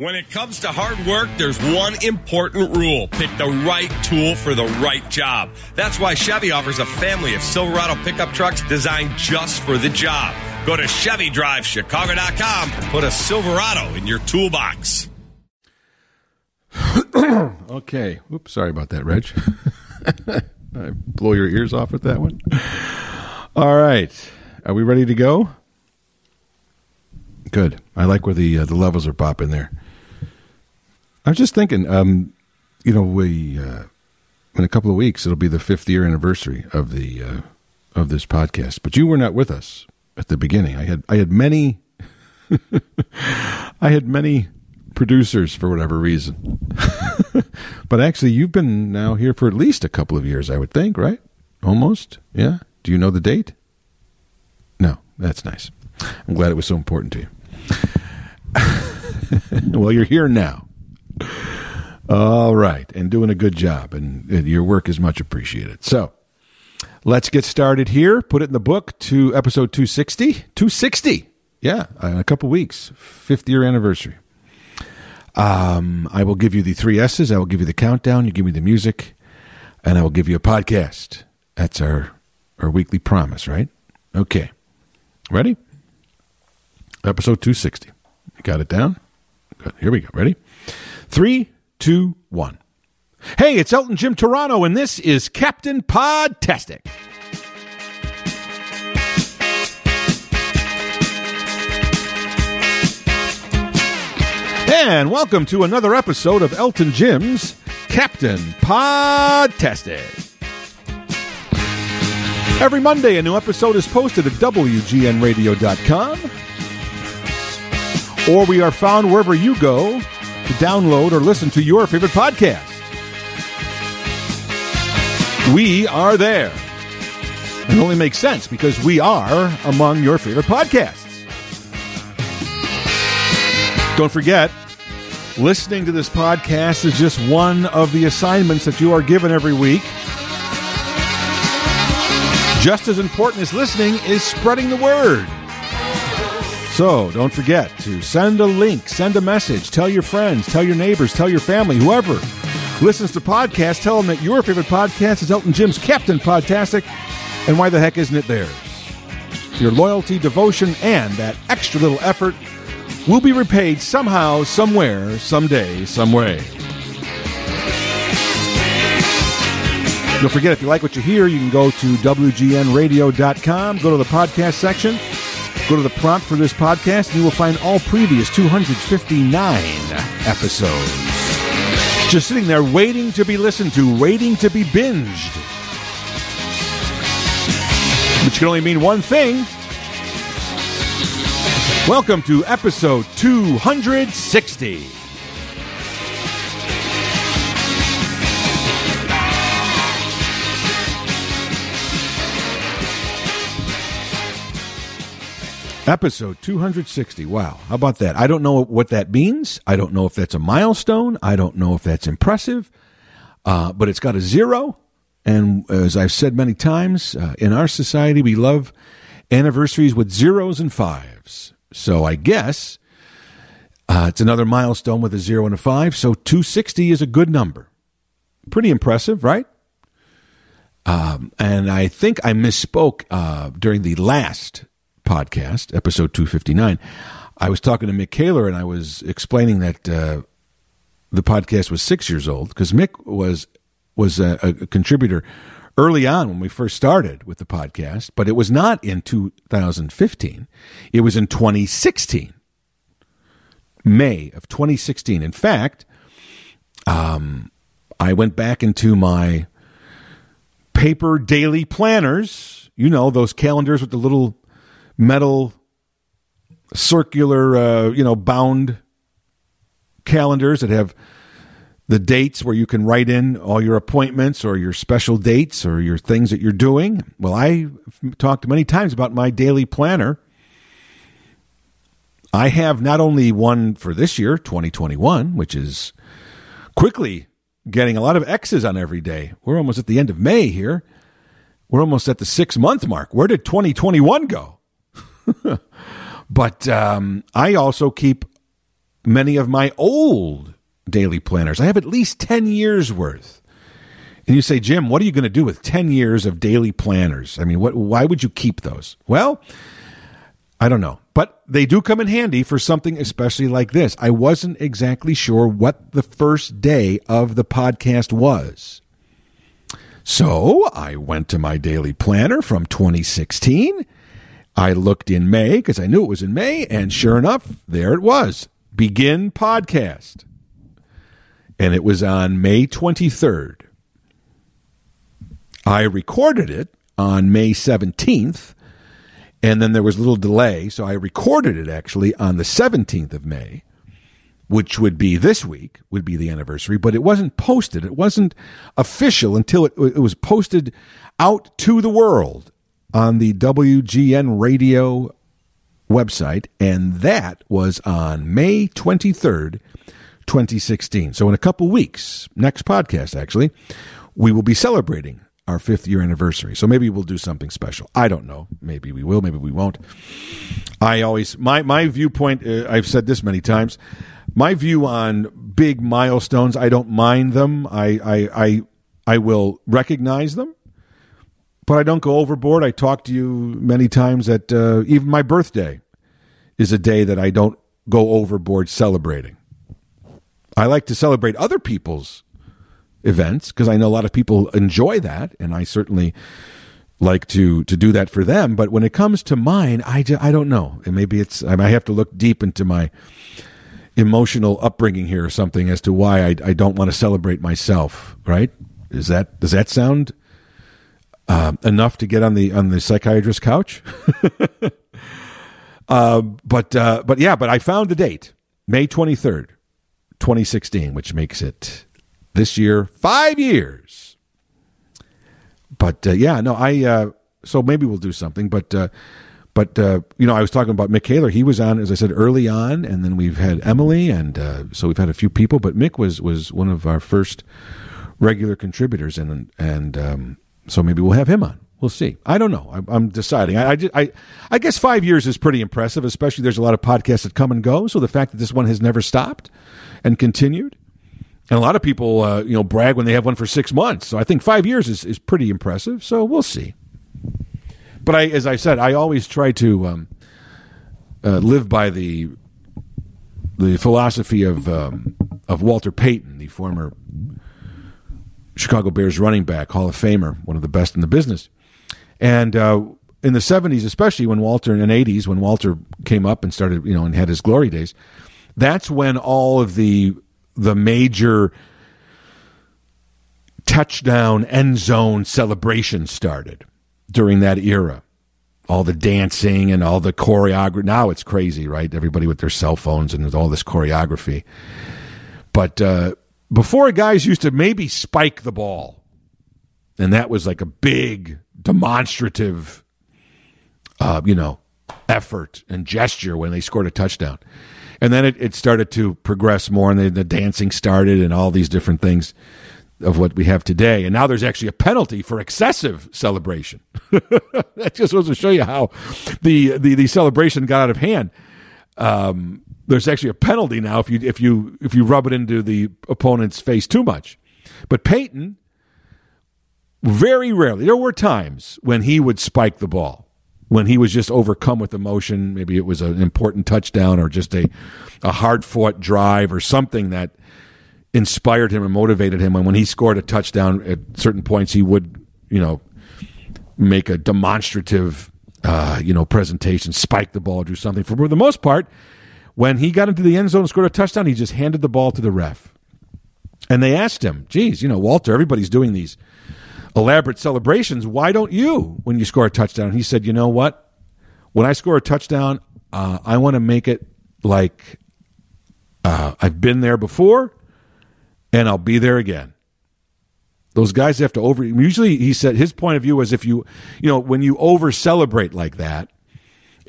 When it comes to hard work, there's one important rule. Pick the right tool for the right job. That's why Chevy offers a family of Silverado pickup trucks designed just for the job. Go to ChevyDriveChicago.com and put a Silverado in your toolbox. okay. Oops, sorry about that, Reg. I blow your ears off with that one. All right. Are we ready to go? Good. I like where the uh, the levels are popping there. I was just thinking, um, you know, we uh, in a couple of weeks it'll be the fifth year anniversary of the uh, of this podcast. But you were not with us at the beginning. I had I had many I had many producers for whatever reason. but actually, you've been now here for at least a couple of years, I would think, right? Almost, yeah. Do you know the date? No, that's nice. I'm glad it was so important to you. well, you're here now. All right, and doing a good job, and your work is much appreciated. So, let's get started here. Put it in the book to episode 260. 260. Yeah, in a couple weeks, fifth year anniversary. Um, I will give you the three S's. I will give you the countdown. You give me the music, and I will give you a podcast. That's our our weekly promise, right? Okay. Ready? Episode 260. You got it down? Good. Here we go. Ready? Three, two, one. Hey, it's Elton Jim Turano, and this is Captain Podtastic. And welcome to another episode of Elton Jim's Captain Podtastic. Every Monday, a new episode is posted at WGNRadio.com, or we are found wherever you go download or listen to your favorite podcast. We are there. It only makes sense because we are among your favorite podcasts. Don't forget, listening to this podcast is just one of the assignments that you are given every week. Just as important as listening is spreading the word. So don't forget to send a link, send a message, tell your friends, tell your neighbors, tell your family, whoever listens to podcasts, tell them that your favorite podcast is Elton Jim's Captain Podtastic, and why the heck isn't it theirs? Your loyalty, devotion, and that extra little effort will be repaid somehow, somewhere, someday, some way. Don't forget, if you like what you hear, you can go to WGNradio.com, go to the podcast section, go to the prompt for this podcast, and you will find all previous 259 episodes. Just sitting there waiting to be listened to, waiting to be binged. Which can only mean one thing. Welcome to episode 260. Episode 260. Wow. How about that? I don't know what that means. I don't know if that's a milestone. I don't know if that's impressive. Uh, but it's got a zero. And as I've said many times, uh, in our society, we love anniversaries with zeros and fives. So I guess uh, it's another milestone with a zero and a five. So 260 is a good number. Pretty impressive, right? Um, and I think I misspoke uh, during the last podcast, episode 259. I was talking to Mick Kaler and I was explaining that uh, the podcast was six years old because Mick was was a, a contributor early on when we first started with the podcast, but it was not in 2015. It was in 2016, May of 2016. In fact, um, I went back into my paper daily planners, you know, those calendars with the little metal circular, uh, you know, bound calendars that have the dates where you can write in all your appointments or your special dates or your things that you're doing. Well, I talked many times about my daily planner. I have not only one for this year, 2021, which is quickly getting a lot of X's on every day. We're almost at the end of May here. We're almost at the six month mark. Where did 2021 go? but um, I also keep many of my old daily planners. I have at least 10 years worth. And you say, Jim, what are you going to do with 10 years of daily planners? I mean, what, why would you keep those? Well, I don't know. But they do come in handy for something especially like this. I wasn't exactly sure what the first day of the podcast was. So I went to my daily planner from 2016. I looked in May because I knew it was in May, and sure enough, there it was. Begin podcast. And it was on May 23rd. I recorded it on May 17th, and then there was a little delay, so I recorded it actually on the 17th of May which would be this week, would be the anniversary, but it wasn't posted. It wasn't official until it, it was posted out to the world on the WGN radio website, and that was on May 23rd, 2016. So, in a couple weeks, next podcast actually, we will be celebrating our fifth year anniversary. So maybe we'll do something special. I don't know. Maybe we will. Maybe we won't. I always my my viewpoint. Uh, I've said this many times my view on big milestones, I don't mind them. I, I, I, I will recognize them, but I don't go overboard. I talk to you many times that uh, even my birthday is a day that I don't go overboard celebrating. I like to celebrate other people's events because I know a lot of people enjoy that, and I certainly like to to do that for them. But when it comes to mine, I, I don't know. And maybe it's I have to look deep into my emotional upbringing here or something as to why I, I don't want to celebrate myself. Right? Is that does that sound uh, enough to get on the on the psychiatrist couch? uh, but uh, but yeah, but I found the date, May twenty third, twenty sixteen, which makes it this year five years. But uh, yeah, no, I uh, so maybe we'll do something, but uh, but you know, I was talking about Mick Kaler. He was on, as I said, early on, and then we've had Emily, and so we've had a few people. But Mick was was one of our first regular contributors, and and um, so maybe we'll have him on. We'll see. I don't know. I, am deciding. I, I, I, I guess five years is pretty impressive, especially there's a lot of podcasts that come and go. So the fact that this one has never stopped and continued, and a lot of people, uh, you know, brag when they have one for six months. So I think five years is, is pretty impressive. So we'll see. But I, as I said, I always try to um, uh, live by the the philosophy of um, of Walter Payton, the former Chicago Bears running back, Hall of Famer, one of the best in the business. And uh, in the '70s, especially when Walter in the '80s, when Walter came up and started, you know, and had his glory days, that's when all of the the major touchdown end zone celebrations started during that era. All the dancing and all the choreography. Now it's crazy, right? Everybody with their cell phones and all this choreography. But uh, before, guys used to maybe spike the ball. And that was like a big demonstrative, uh, you know, effort and gesture when they scored a touchdown. And then it, it started to progress more, and the, the dancing started, and all these different things of what we have today. And now there's actually a penalty for excessive celebration. that just goes to show you how the, the, the celebration got out of hand. Um, there's actually a penalty now if you if you if you rub it into the opponent's face too much. But Payton, very rarely, there were times when he would spike the ball, when he was just overcome with emotion. Maybe it was an important touchdown or just a a hard fought drive or something that inspired him and motivated him. And when he scored a touchdown at certain points, he would, you know, make a demonstrative, uh, you know, presentation, spike the ball, do something. For the most part, when he got into the end zone and scored a touchdown, he just handed the ball to the ref. And they asked him, geez, you know, Walter, everybody's doing these elaborate celebrations. Why don't you when you score a touchdown? He said, you know what? When I score a touchdown, uh, I want to make it like uh, I've been there before and I'll be there again. Those guys have to over. Usually, he said his point of view was if you, you know, when you over celebrate like that,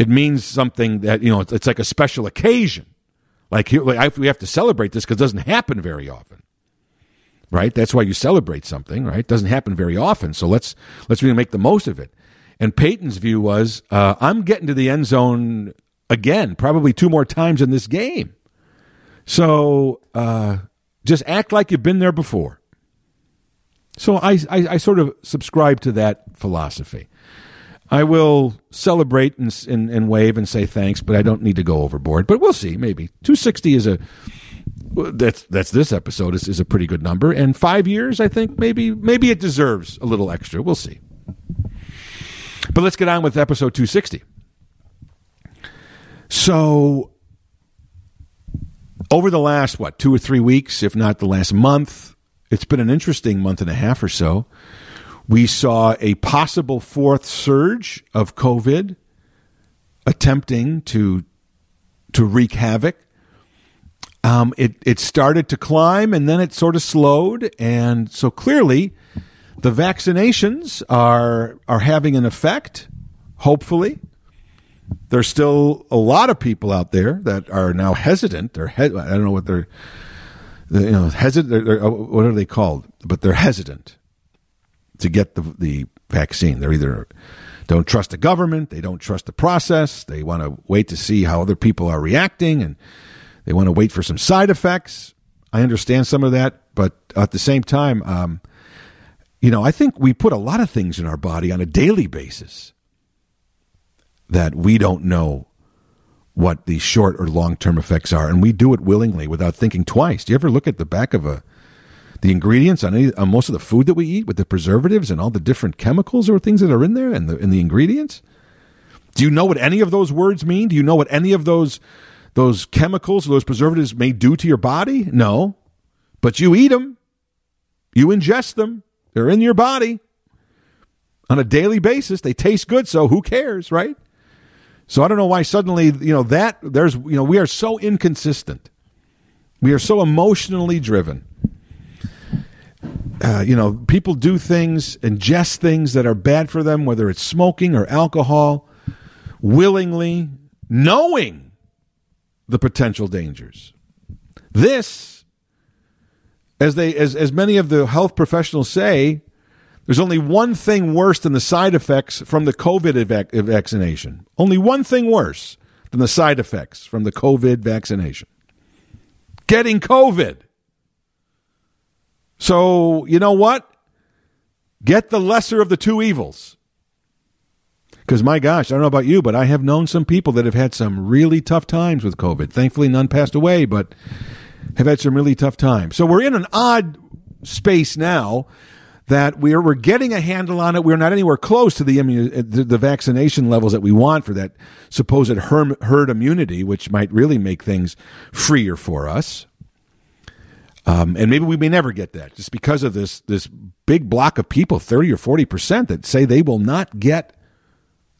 it means something that you know it's, it's like a special occasion. Like, here, like we have to celebrate this because it doesn't happen very often, right? That's why you celebrate something, right? It doesn't happen very often, so let's let's really make the most of it. And Payton's view was, uh, I'm getting to the end zone again, probably two more times in this game. So uh, just act like you've been there before. So I, I, I, sort of subscribe to that philosophy. I will celebrate and, and, and, wave and say thanks, but I don't need to go overboard. But we'll see. Maybe 260 is a that's that's this episode is, is a pretty good number. And five years, I think maybe maybe it deserves a little extra. We'll see. But let's get on with episode 260. So over the last what two or three weeks, if not the last month, it's been an interesting month and a half or so. We saw a possible fourth surge of COVID attempting to to wreak havoc. Um, it it started to climb and then it sort of slowed, and so clearly, the vaccinations are are having an effect. Hopefully, there's still a lot of people out there that are now hesitant. They're he- I don't know what they're, you know, hesitant. Uh, what are they called? But they're hesitant to get the the vaccine. They're either don't trust the government, they don't trust the process, they want to wait to see how other people are reacting, and they want to wait for some side effects. I understand some of that, but at the same time, um, you know, I think we put a lot of things in our body on a daily basis that we don't know what the short or long term effects are, and we do it willingly without thinking twice. Do you ever look at the back of a the ingredients on, any, on most of the food that we eat with the preservatives and all the different chemicals or things that are in there and the in the ingredients? Do you know what any of those words mean? Do you know what any of those those chemicals, or those preservatives may do to your body? No, but you eat them, you ingest them. They're in your body on a daily basis. They taste good, so who cares, right? So I don't know why suddenly, you know, that there's, you know, we are so inconsistent. We are so emotionally driven. Uh, you know, people do things, ingest things that are bad for them, whether it's smoking or alcohol, willingly, knowing the potential dangers. This, as they, as as many of the health professionals say, there's only one thing worse than the side effects from the COVID vac- vaccination. Only one thing worse than the side effects from the COVID vaccination. Getting COVID. So, you know what? Get the lesser of the two evils. Because, my gosh, I don't know about you, but I have known some people that have had some really tough times with COVID. Thankfully, none passed away, but have had some really tough times. So, we're in an odd space now that we're we're getting a handle on it. We're not anywhere close to the the, the vaccination levels that we want for that supposed herd immunity, which might really make things freer for us. Um, and maybe we may never get that, just because of this this big block of people, thirty or forty percent, that say they will not get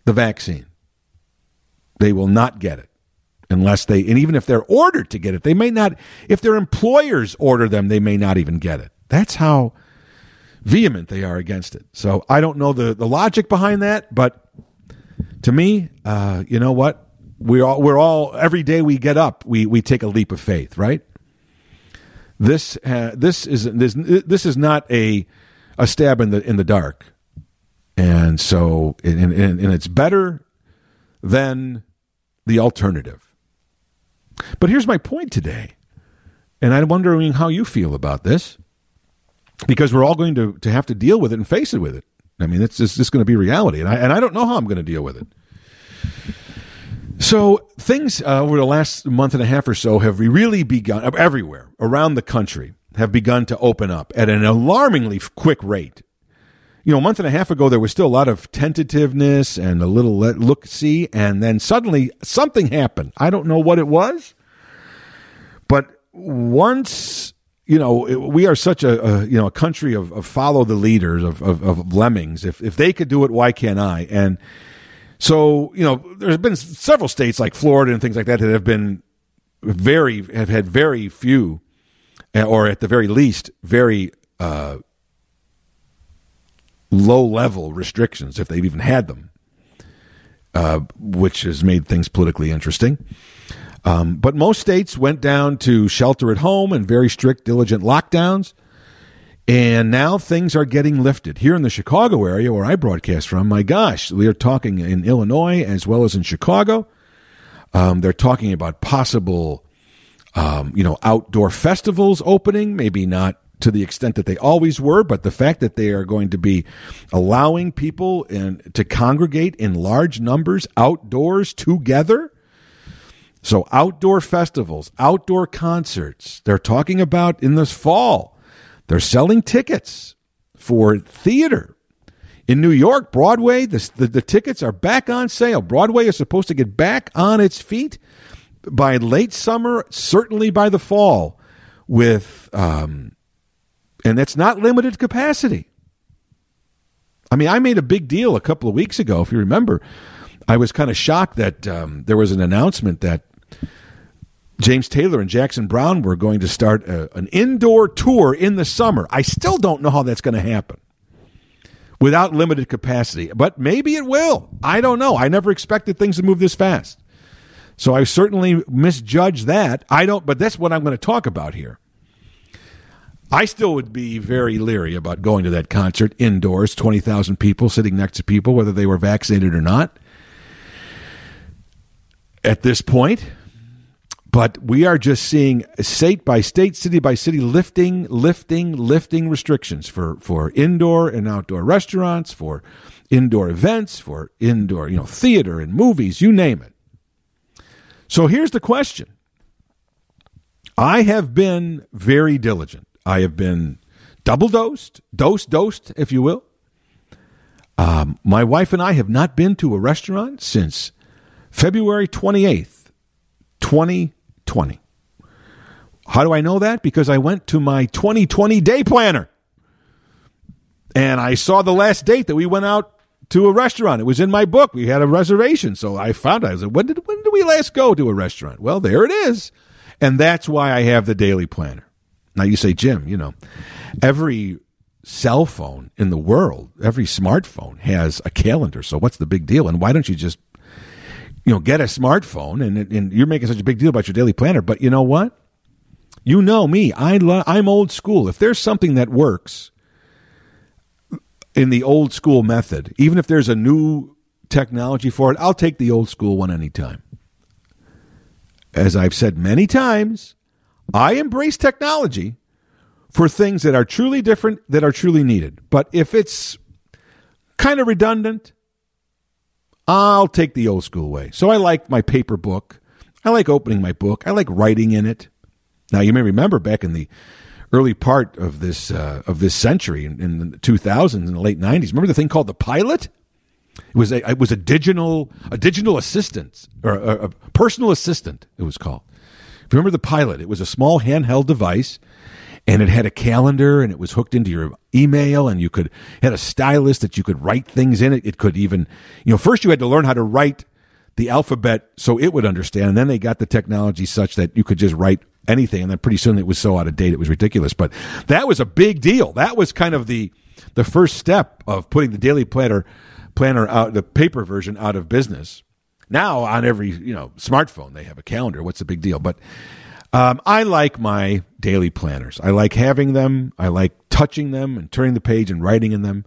the vaccine. They will not get it unless they, and even if they're ordered to get it, they may not. If their employers order them, they may not even get it. That's how vehement they are against it. So I don't know the, the logic behind that, but to me, uh, you know what? We're all, we're all every day we get up, we we take a leap of faith, right? This uh, this is this this is not a a stab in the in the dark, and so and, and, and it's better than the alternative. But here's my point today, and I'm wondering how you feel about this because we're all going to, to have to deal with it and face it with it. I mean, it's just, just going to be reality, and I and I don't know how I'm going to deal with it. So things uh, over the last month and a half or so have really begun everywhere around the country have begun to open up at an alarmingly quick rate. You know, a month and a half ago there was still a lot of tentativeness and a little look see, and then suddenly something happened. I don't know what it was, but once you know, we are such a, a, you know a country of, of follow the leaders of, of, of, lemmings. If if they could do it, why can't I? And so you know, there's been several states like Florida and things like that that have been very have had very few, eh, or at the very least, very uh, low level restrictions if they've even had them, uh, which has made things politically interesting. Um, but most states went down to shelter at home and very strict, diligent lockdowns. And now things are getting lifted. Here in the Chicago area where I broadcast from, my gosh, we are talking in Illinois as well as in Chicago. Um, they're talking about possible um, you know, outdoor festivals opening, maybe not to the extent that they always were, but the fact that they are going to be allowing people in, to congregate in large numbers outdoors together. So, outdoor festivals, outdoor concerts, they're talking about in this fall. They're selling tickets for theater. In New York, Broadway, the, the, the tickets are back on sale. Broadway is supposed to get back on its feet by late summer, certainly by the fall, with um, and that's not limited capacity. I mean, I made a big deal a couple of weeks ago, if you remember. I was kind of shocked that um, there was an announcement that James Taylor and Jackson Browne were going to start a, an indoor tour in the summer. I still don't know how that's going to happen without limited capacity, but maybe it will. I don't know. I never expected things to move this fast. So I certainly misjudged that. I don't, but that's what I'm going to talk about here. I still would be very leery about going to that concert indoors, 20,000 people sitting next to people, whether they were vaccinated or not. At this point, but we are just seeing state by state, city by city, lifting, lifting, lifting restrictions for, for indoor and outdoor restaurants, for indoor events, for indoor, you know, theater and movies, you name it. So here's the question. I have been very diligent I have been double dosed, dose dosed, if you will. Um, my wife and I have not been to a restaurant since February 28th, 2020. How do I know that? Because I went to my 2020 day planner and I saw the last date that we went out to a restaurant. It was in my book. We had a reservation. So I found out. I was like, when did, when did we last go to a restaurant? Well, there it is. And that's why I have the daily planner. Now you say, Jim, you know, every cell phone in the world, every smartphone has a calendar. So what's the big deal? And why don't you just, you know, get a smartphone and, and you're making such a big deal about your daily planner. But you know what? You know me. I lo- I'm old school. If there's something that works in the old school method, even if there's a new technology for it, I'll take the old school one anytime. As I've said many times, I embrace technology for things that are truly different, that are truly needed. But if it's kind of redundant, I'll take the old school way. So I like my paper book. I like opening my book. I like writing in it. Now you may remember back in the early part of this uh, of this century in, in the 2000s and the late 90s. Remember the thing called the Pilot? It was a it was a digital a digital assistant or a, a personal assistant. It was called If you remember the pilot? It was a small handheld device and it had a calendar and it was hooked into your email and you could had a stylus that you could write things in it. It could even, you know, first you had to learn how to write the alphabet so it would understand. And then they got the technology such that you could just write anything. And then pretty soon it was so out of date, it was ridiculous. But that was a big deal. That was kind of the, the first step of putting the daily planner, planner out, the paper version out of business. Now on every you know smartphone they have a calendar. What's the big deal? But um, I like my daily planners. I like having them. I like touching them and turning the page and writing in them.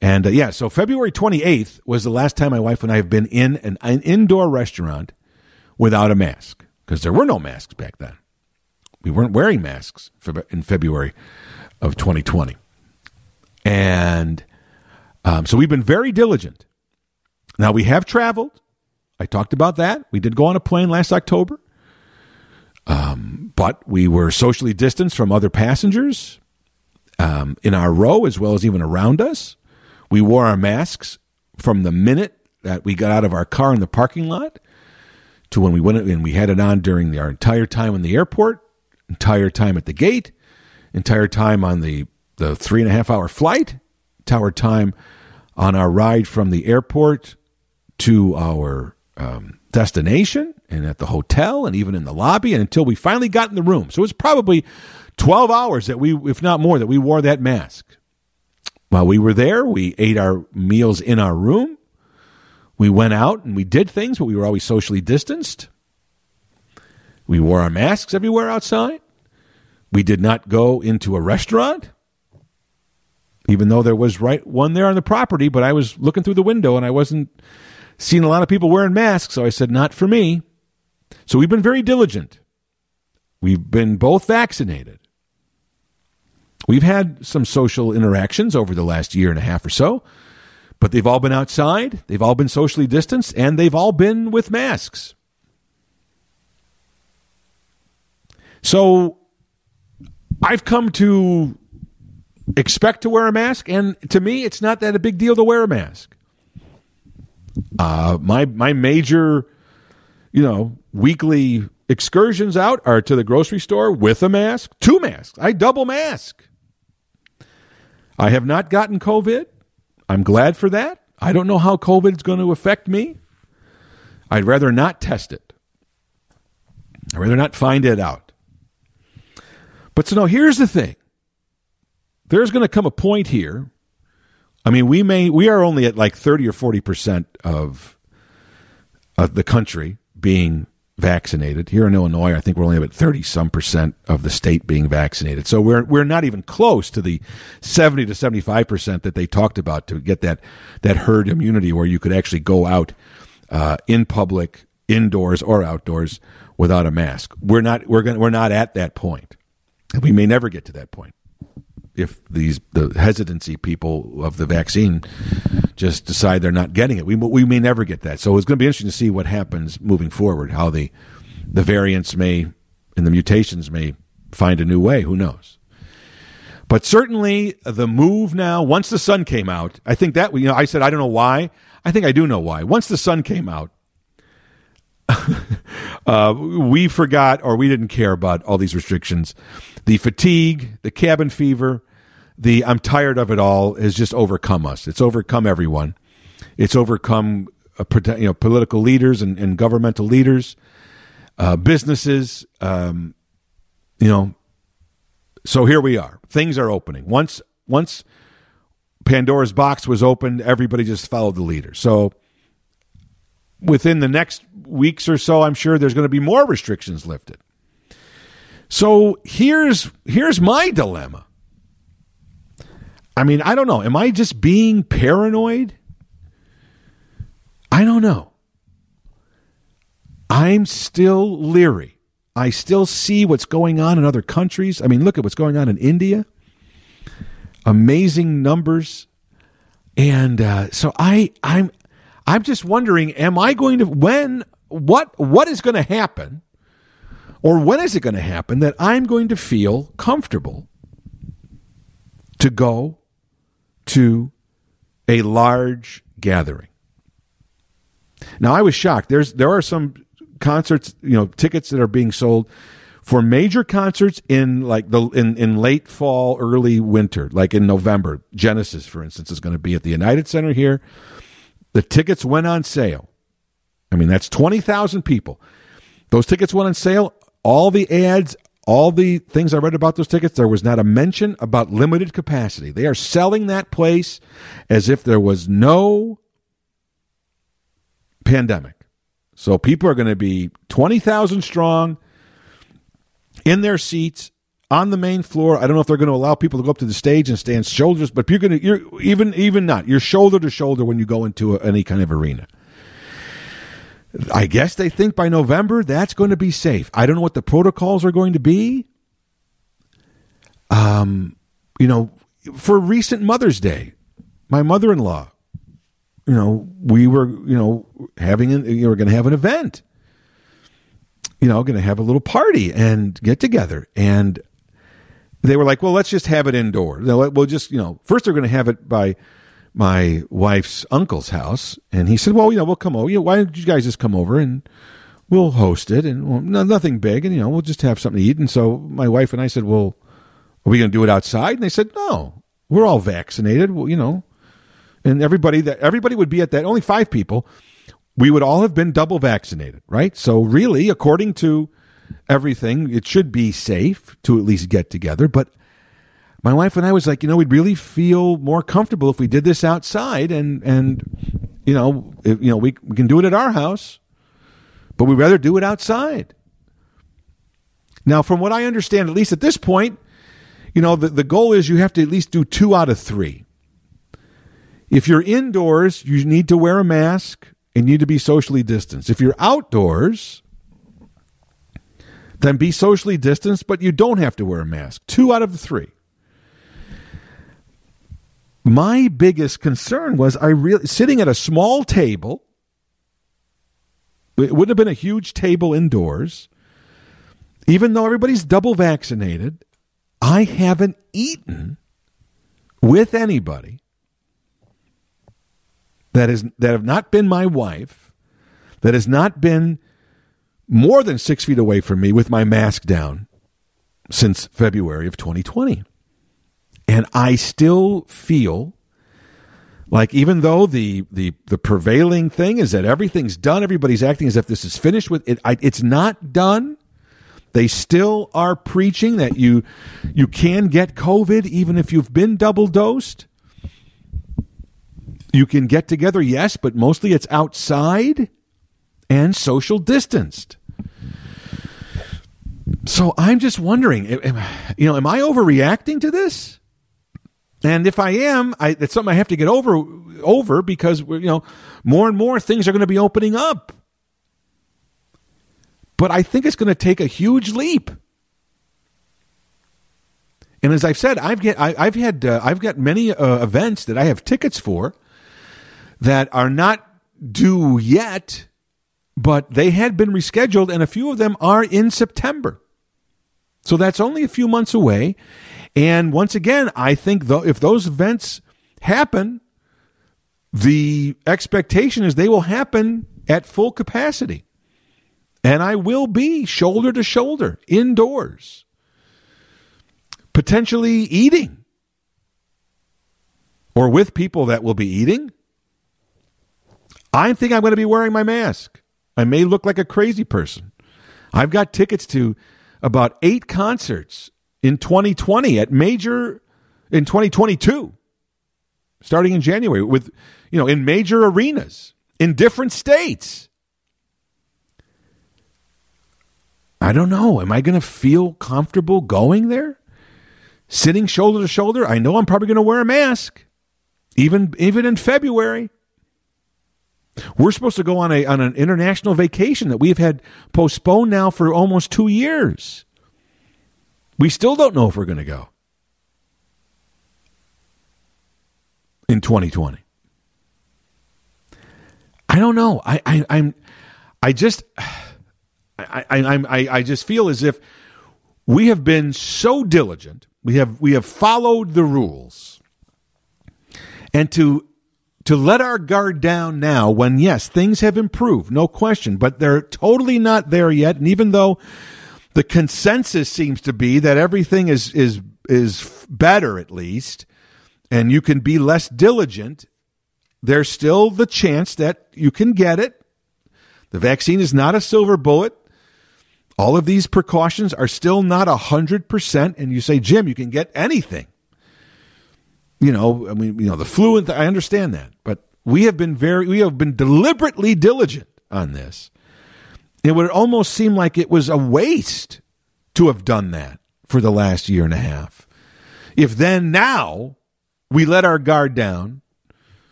And uh, yeah, so February 28th was the last time my wife and I have been in an, an indoor restaurant without a mask because there were no masks back then. We weren't wearing masks in February of 2020. And um, so we've been very diligent. Now we have traveled. I talked about that. We did go on a plane last October, um, but we were socially distanced from other passengers um, in our row as well as even around us. We wore our masks from the minute that we got out of our car in the parking lot to when we went and we had it on during the, our entire time in the airport, entire time at the gate, entire time on the, the three and a half hour flight, entire time on our ride from the airport to our um, destination and at the hotel and even in the lobby and until we finally got in the room. So it was probably 12 hours that we, if not more, that we wore that mask. While we were there, we ate our meals in our room. We went out and we did things, but we were always socially distanced. We wore our masks everywhere outside. We did not go into a restaurant, even though there was right one there on the property, but I was looking through the window and I wasn't seen a lot of people wearing masks, so I said, not for me. So we've been very diligent We've been both vaccinated. We've had some social interactions over the last year and a half or so, but they've all been outside, they've all been socially distanced, and they've all been with masks. So I've come to expect to wear a mask, and to me, it's not that a big deal to wear a mask. Uh, my my major, you know, weekly excursions out are to the grocery store with a mask, two masks. I double mask. I have not gotten COVID. I'm glad for that. I don't know how COVID is going to affect me. I'd rather not test it. I'd rather not find it out. But so now here's the thing. There's going to come a point here. I mean, we may we are only at like 30 or 40 percent of the country being vaccinated. Here in Illinois, I think we're only about 30 some percent of the state being vaccinated. So we're we're not even close to the 70 to 75 percent that they talked about to get that that herd immunity where you could actually go out uh, in public, indoors or outdoors without a mask. We're not we're going we're not at that point. And we may never get to that point if these the hesitancy people of the vaccine just decide they're not getting it. We we may never get that. So it's going to be interesting to see what happens moving forward. How the the variants may and the mutations may find a new way. Who knows? But certainly the move now. Once the sun came out, I think that you know I said I don't know why. I think I do know why. Once the sun came out. uh, we forgot or we didn't care about all these restrictions. The fatigue, the cabin fever, the I'm tired of it all has just overcome us. It's overcome everyone. It's overcome uh, you know political leaders and, and governmental leaders, uh, businesses. Um, you know, so here we are. Things are opening. Once once Pandora's box was opened, everybody just followed the leader. So within the next weeks or so, I'm sure there's going to be more restrictions lifted. So here's here's my dilemma. I mean, I don't know. Am I just being paranoid? I don't know. I'm still leery. I still see what's going on in other countries. I mean, look at what's going on in India. Amazing numbers. And uh, so I I'm I'm just wondering am I going to when what what is going to happen or when is it going to happen that I'm going to feel comfortable to go to a large gathering. Now I was shocked. There's there are some concerts, you know, tickets that are being sold for major concerts in like the in, in late fall, early winter, like in November. Genesis, for instance, is going to be at the United Center here. The tickets went on sale. I mean, that's twenty thousand people. Those tickets went on sale. All the ads all the things I read about those tickets, there was not a mention about limited capacity. They are selling that place as if there was no pandemic. So people are going to be 20,000 strong in their seats on the main floor. I don't know if they're going to allow people to go up to the stage and stand shoulders, but you're going to, you're even, even not, you're shoulder to shoulder when you go into a, any kind of arena. I guess they think by November that's going to be safe. I don't know what the protocols are going to be. Um, you know, for recent Mother's Day, my mother-in-law, you know, we were, you know, having, an, you know, we're going to have an event. You know, going to have a little party and get together, and they were like, "Well, let's just have it indoor. We'll just, you know, first they're going to have it by." My wife's uncle's house, and he said, "Well, you know, we'll come over. You know, why don't you guys just come over and we'll host it, and well, no, nothing big, and you know, we'll just have something to eat." And so my wife and I said, "Well, are we going to do it outside?" And they said, "No, we're all vaccinated. Well, you know." And everybody that everybody would be at that. Only five people. We would all have been double vaccinated, right? So really, according to everything, it should be safe to at least get together. But my wife and I was like, you know, we'd really feel more comfortable if we did this outside, and and you know, if, you know, we we can do it at our house, but we'd rather do it outside. Now, from what I understand, at least at this point, you know, the, the goal is you have to at least do two out of three. If you're indoors, you need to wear a mask and need to be socially distanced. If you're outdoors, then be socially distanced, but you don't have to wear a mask. Two out of the three. My biggest concern was I really sitting at a small table. It wouldn't have been a huge table indoors. Even though everybody's double vaccinated, I haven't eaten with anybody that is that have not been my wife, that has not been more than six feet away from me with my mask down since February of 2020. And I still feel like even though the, the, the prevailing thing is that everything's done, everybody's acting as if this is finished with it, I, it's not done. They still are preaching that you you can get COVID even if you've been double dosed. You can get together, yes, but mostly it's outside and social distanced. So I'm just wondering, you know, am I overreacting to this? And if I am, I, it's something I have to get over over because you know more and more things are going to be opening up but I think it's going to take a huge leap. And as I've said, I've get I, have had uh, I've got many uh, events that I have tickets for that are not due yet, but they had been rescheduled, and a few of them are in September. So that's only a few months away. And once again, I think though if those events happen, the expectation is they will happen at full capacity. And I will be shoulder to shoulder indoors, potentially eating or with people that will be eating. I think I'm going to be wearing my mask. I may look like a crazy person. I've got tickets to about eight concerts in 2020 at major in 2022 starting in January with you know in major arenas in different states I don't know. Am I going to feel comfortable going there? Sitting shoulder to shoulder? I know I'm probably going to wear a mask, even even in February. We're supposed to go on a on an international vacation that we've had postponed now for almost two years. We still don't know if we're going to go in 2020. I don't know. I, I I'm I just I, I, I, I just feel as if we have been so diligent. We have we have followed the rules, and to to let our guard down now when yes things have improved no question but they're totally not there yet and even though the consensus seems to be that everything is is is better at least and you can be less diligent there's still the chance that you can get it the vaccine is not a silver bullet all of these precautions are still not 100%. And you say, Jim, you can get anything. You know, I mean, you know, the flu, and I understand that. But we have been very, we have been deliberately diligent on this. It would almost seem like it was a waste to have done that for the last year and a half. If then now we let our guard down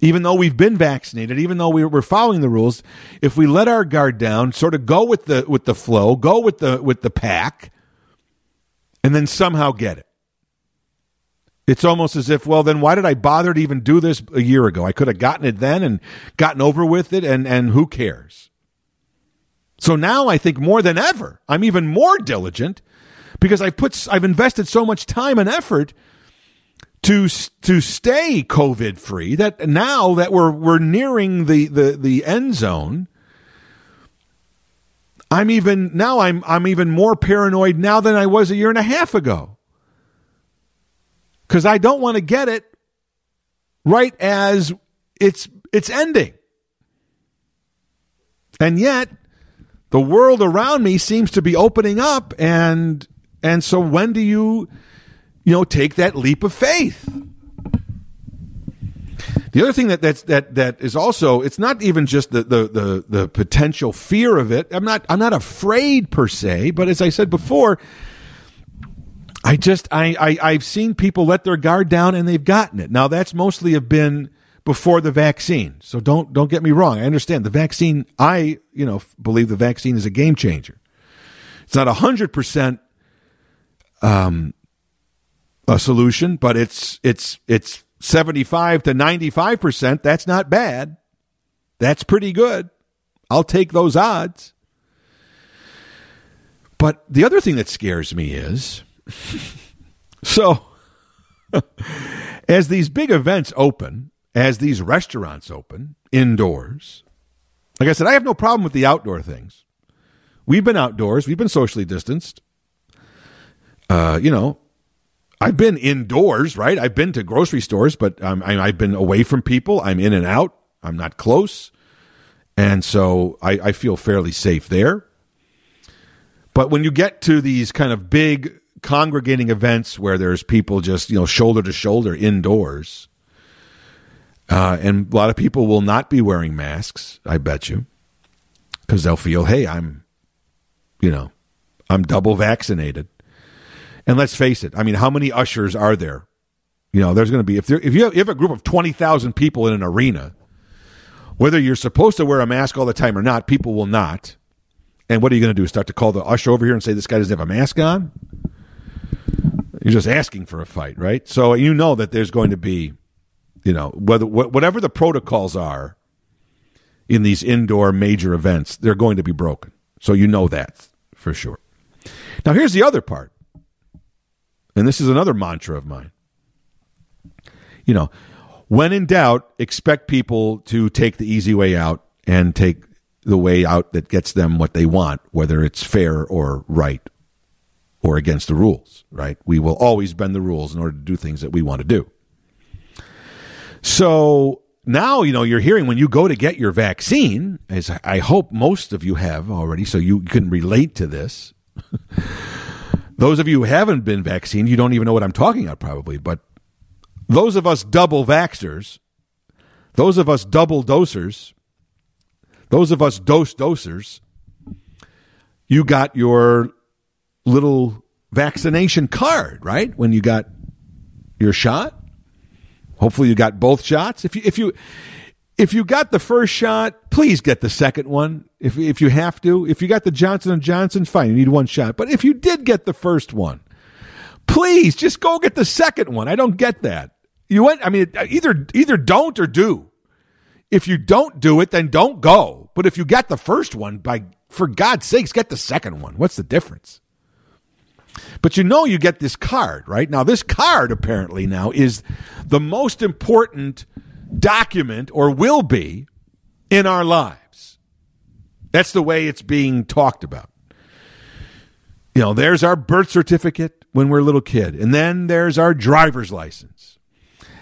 even though we've been vaccinated, even though we're following the rules, if we let our guard down, sort of go with the with the flow, go with the with the pack, and then somehow get it. It's almost as if, well, then why did I bother to even do this a year ago? I could have gotten it then and gotten over with it, and and who cares? So now I think more than ever, I'm even more diligent because I've put I've invested so much time and effort to to stay COVID free. That now that we're we're nearing the the the end zone, I'm even now I'm I'm even more paranoid now than I was a year and a half ago. Cuz I don't want to get it right as it's it's ending. And yet the world around me seems to be opening up and and so when do you you know, take that leap of faith. The other thing that that's that that is also it's not even just the, the the the potential fear of it. I'm not I'm not afraid per se, but as I said before, I just I, I I've seen people let their guard down and they've gotten it. Now that's mostly have been before the vaccine. So don't don't get me wrong. I understand the vaccine. I you know believe the vaccine is a game changer. It's not 100% um, a solution, but it's it's it's 75 to 95%. That's not bad. That's pretty good. I'll take those odds. But the other thing that scares me is so as these big events open, as these restaurants open indoors, like I said, I have no problem with the outdoor things. We've been outdoors, we've been socially distanced. Uh, you know, I've been indoors, right? I've been to grocery stores, but um, I, have been away from people. I'm in and out. I'm not close. And so I, I feel fairly safe there. But when you get to these kind of big congregating events where there's people just, you know, shoulder to shoulder indoors, uh, and a lot of people will not be wearing masks, I bet you, because they'll feel, hey, I'm, you know, I'm double vaccinated. And let's face it, I mean, how many ushers are there? You know, there's going to be, if, there, if you, have, you have a group of 20,000 people in an arena, whether you're supposed to wear a mask all the time or not, people will not. And what are you going to do? Start to call the usher over here and say this guy doesn't have a mask on? You're just asking for a fight, right? So you know that there's going to be, you know, whether whatever the protocols are in these indoor major events, they're going to be broken. So you know that for sure. Now here's the other part. And this is another mantra of mine. You know, when in doubt, expect people to take the easy way out and take the way out that gets them what they want, whether it's fair or right or against the rules, right? We will always bend the rules in order to do things that we want to do. So now, you know, you're hearing when you go to get your vaccine, as I hope most of you have already, so you can relate to this. those of you who haven't been vaccinated, you don't even know what I'm talking about probably, but those of us double vaxxers, those of us double dosers, those of us dose dosers, you got your little vaccination card, right? When you got your shot. Hopefully you got both shots. If you if you if you got the first shot, please get the second one. If if you have to. If you got the Johnson and Johnson, fine, you need one shot. But if you did get the first one, please just go get the second one. I don't get that. You went I mean either either don't or do. If you don't do it, then don't go. But if you got the first one, by for God's sakes, get the second one. What's the difference? But you know you get this card, right? Now this card apparently now is the most important document or will be in our lives. That's the way it's being talked about. You know, there's our birth certificate when we're a little kid, and then there's our driver's license.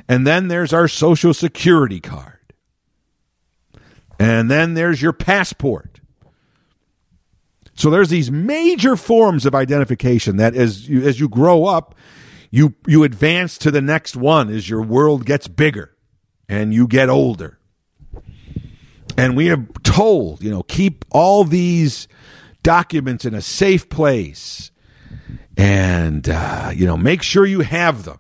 And then there's our social security card. And then there's your passport. So there's these major forms of identification that as you, as you grow up, you you advance to the next one as your world gets bigger and you get older. And we are told, you know, keep all these documents in a safe place and uh, you know make sure you have them.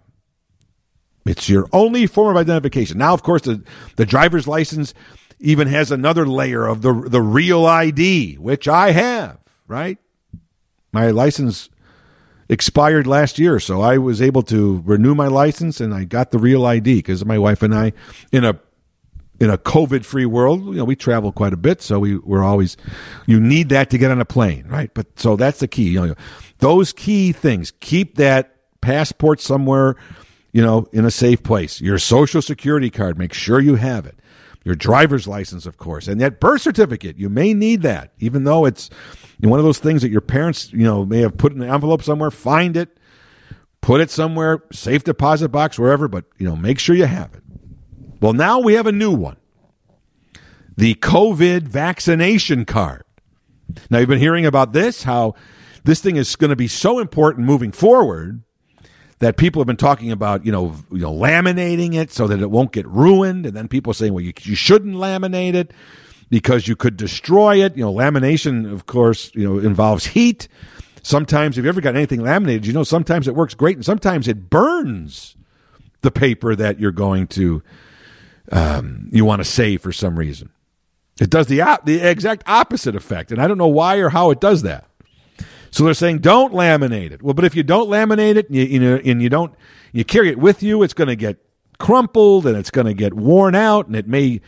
It's your only form of identification. Now of course the, the driver's license even has another layer of the the real id which i have right? My license expired last year, so I was able to renew my license and I got the real ID because my wife and I, in a in a COVID free world, you know, we travel quite a bit, so we we're always you need that to get on a plane, right? But so that's the key. You know, those key things. Keep that passport somewhere, you know, in a safe place. Your social security card, make sure you have it. Your driver's license, of course, and that birth certificate. You may need that, even though it's one of those things that your parents, you know, may have put in an envelope somewhere. Find it, put it somewhere, safe deposit box, wherever. But you know, make sure you have it. Well, now we have a new one: the COVID vaccination card. Now you've been hearing about this, how this thing is going to be so important moving forward that people have been talking about, you know, you know, laminating it so that it won't get ruined, and then people saying, well, you, you shouldn't laminate it because you could destroy it. You know, lamination, of course, you know, involves heat. Sometimes, if you ever got anything laminated, you know, sometimes it works great and sometimes it burns the paper that you're going to, um, you want to save for some reason. It does the, the exact opposite effect. And I don't know why or how it does that. So they're saying don't laminate it. Well, but if you don't laminate it, and you, you know, and you don't, you carry it with you, it's going to get crumpled and it's going to get worn out, and it may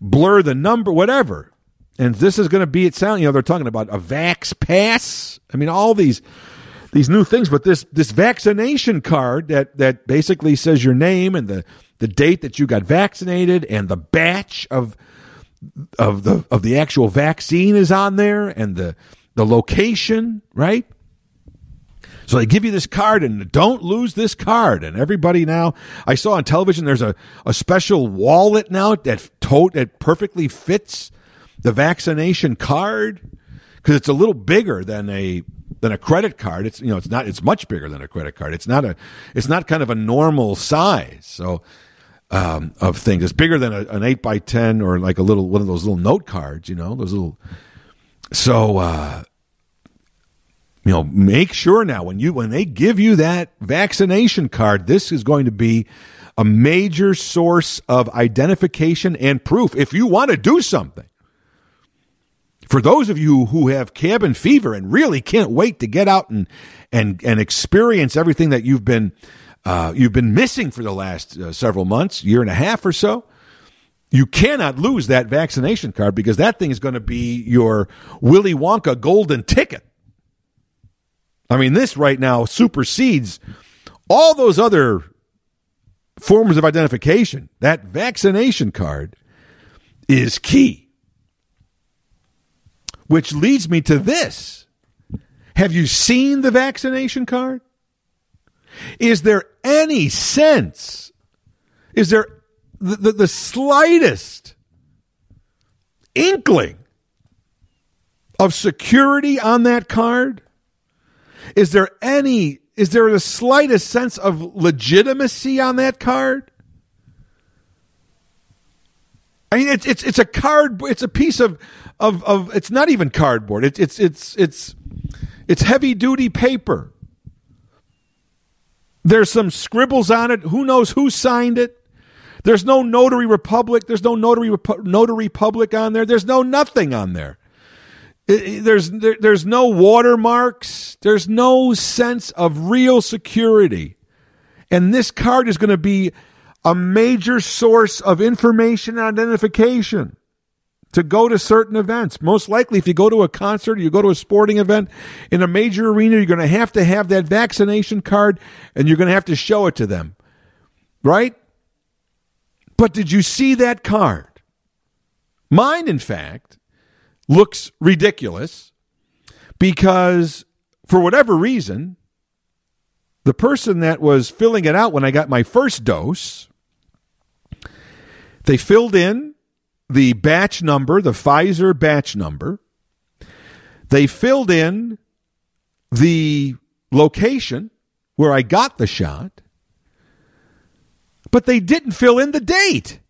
blur the number, whatever. And this is going to be it. Sound you know they're talking about a Vax Pass. I mean all these these new things, but this this vaccination card that that basically says your name and the the date that you got vaccinated and the batch of of the of the actual vaccine is on there and the the location, right? So they give you this card and don't lose this card. And everybody now, I saw on television, there's a, a special wallet now that tote that perfectly fits the vaccination card because it's a little bigger than a than a credit card. It's you know it's not it's much bigger than a credit card. It's not a it's not kind of a normal size. So um, of things, it's bigger than a, an eight by ten or like a little one of those little note cards. You know those little. So uh, you know, make sure now when you when they give you that vaccination card, this is going to be a major source of identification and proof if you want to do something. For those of you who have cabin fever and really can't wait to get out and and and experience everything that you've been uh, you've been missing for the last uh, several months, year and a half or so, you cannot lose that vaccination card because that thing is going to be your Willy Wonka golden ticket. I mean, this right now supersedes all those other forms of identification. That vaccination card is key. Which leads me to this. Have you seen the vaccination card? Is there any sense? Is there the, the, slightest inkling of security on that card? Is there any is there the slightest sense of legitimacy on that card? I mean, it's it's it's a card. It's a piece of of of. It's not even cardboard. It's it's it's it's it's heavy duty paper. There's some scribbles on it. Who knows who signed it? There's no notary republic. There's no notary notary public on there. There's no nothing on there. It, there's there, there's no watermarks. There's no sense of real security. And this card is going to be a major source of information and identification to go to certain events. Most likely, if you go to a concert or you go to a sporting event in a major arena, you're going to have to have that vaccination card and you're going to have to show it to them. Right? But did you see that card? Mine, in fact, looks ridiculous because for whatever reason, the person that was filling it out when I got my first dose they filled in the batch number, the Pfizer batch number. They filled in the location where I got the shot, but they didn't fill in the date.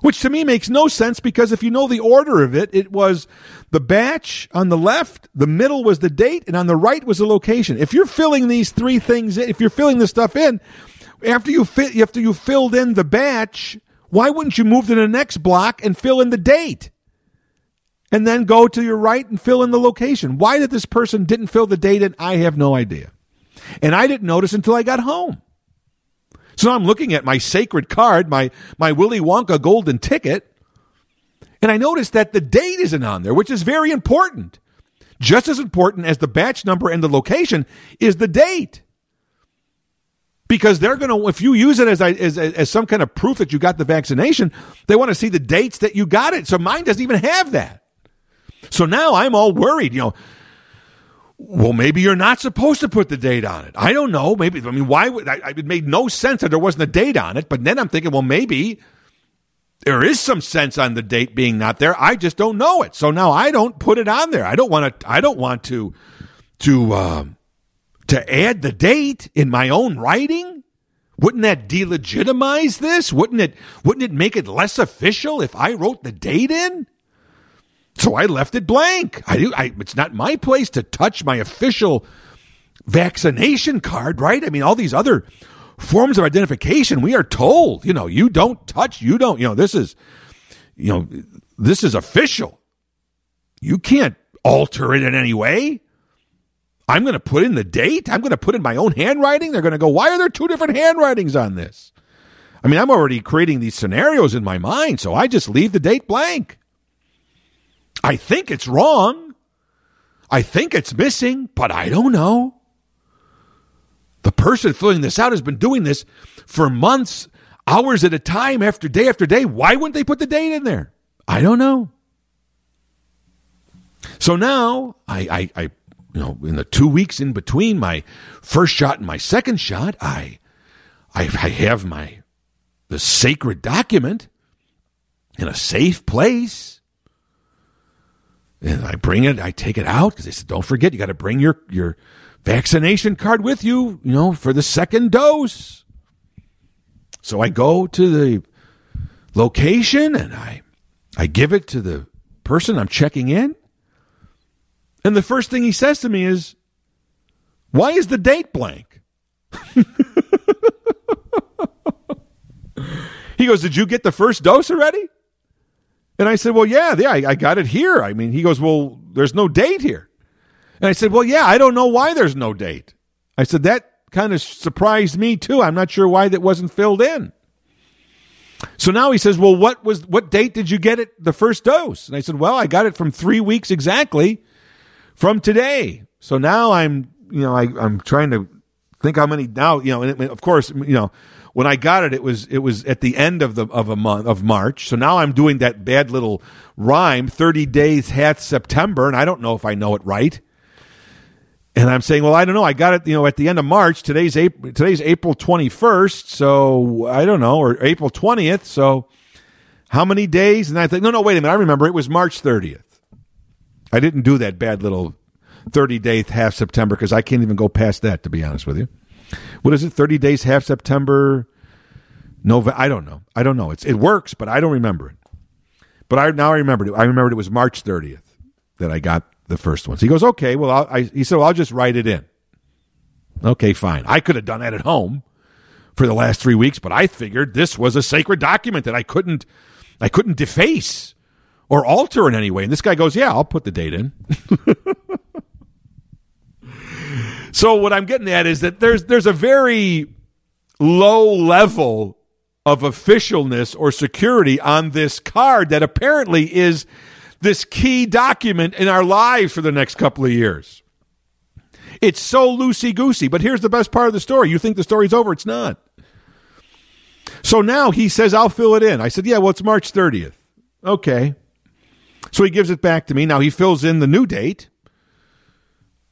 Which to me makes no sense because if you know the order of it, it was the batch on the left, the middle was the date, and on the right was the location. If you're filling these three things in, if you're filling this stuff in, after you fit, after you filled in the batch, why wouldn't you move to the next block and fill in the date? And then go to your right and fill in the location. Why did this person didn't fill the date in? I have no idea. And I didn't notice until I got home. So I'm looking at my sacred card, my, my Willy Wonka golden ticket, and I notice that the date isn't on there, which is very important. Just as important as the batch number and the location is the date. Because they're going to if you use it as, as as some kind of proof that you got the vaccination they want to see the dates that you got it. So mine doesn't even have that. So now i'm all worried you know well maybe you're not supposed to put the date on it i don't know maybe i mean why would I, it made no sense that there wasn't a date on it but then i'm thinking well maybe there is some sense on the date being not there i just don't know it so now i don't put it on there i don't want to i don't want to to um to add the date in my own writing? Wouldn't that delegitimize this? Wouldn't it wouldn't it make it less official if I wrote the date in? So I left it blank. I, I it's not my place to touch my official vaccination card, right? I mean, all these other forms of identification, we are told, you know, you don't touch, you don't, you know, this is, you know, this is official. You can't alter it in any way. I'm going to put in the date. I'm going to put in my own handwriting. They're going to go, why are there two different handwritings on this? I mean, I'm already creating these scenarios in my mind, so I just leave the date blank. I think it's wrong. I think it's missing, but I don't know. The person filling this out has been doing this for months, hours at a time, after day after day. Why wouldn't they put the date in there? I don't know. So now I, I, I you know, in the two weeks in between my first shot and my second shot, I, I, I have my the sacred document in a safe place. And I bring it, I take it out because they said, don't forget, you got to bring your, your vaccination card with you, you know, for the second dose. So I go to the location and I, I give it to the person I'm checking in. And the first thing he says to me is, Why is the date blank? he goes, Did you get the first dose already? And I said, Well, yeah, yeah, I, I got it here. I mean, he goes, Well, there's no date here. And I said, Well, yeah, I don't know why there's no date. I said, That kind of surprised me too. I'm not sure why that wasn't filled in. So now he says, "Well, what was what date did you get it the first dose?" And I said, "Well, I got it from 3 weeks exactly from today." So now I'm, you know, I I'm trying to think how many now, you know, and of course, you know, when I got it it was it was at the end of the of a month of March. So now I'm doing that bad little rhyme, 30 days hath September, and I don't know if I know it right. And I'm saying, well, I don't know. I got it, you know, at the end of March. Today's April, today's April 21st, so I don't know, or April 20th. So how many days? And I think, no, no, wait a minute. I remember it was March 30th. I didn't do that bad little 30 day half September because I can't even go past that, to be honest with you. What is it? 30 days half September? November? I don't know. I don't know. It's it works, but I don't remember it. But I now I remembered it. I remembered it was March 30th that I got the first ones. He goes, okay, well, I'll, I, he said, well, I'll just write it in. Okay, fine. I could have done that at home for the last three weeks, but I figured this was a sacred document that I couldn't, I couldn't deface or alter in any way. And this guy goes, yeah, I'll put the date in. so what I'm getting at is that there's, there's a very low level of officialness or security on this card that apparently is this key document in our lives for the next couple of years. It's so loosey goosey. But here's the best part of the story. You think the story's over, it's not. So now he says, I'll fill it in. I said, Yeah, well, it's March 30th. Okay. So he gives it back to me. Now he fills in the new date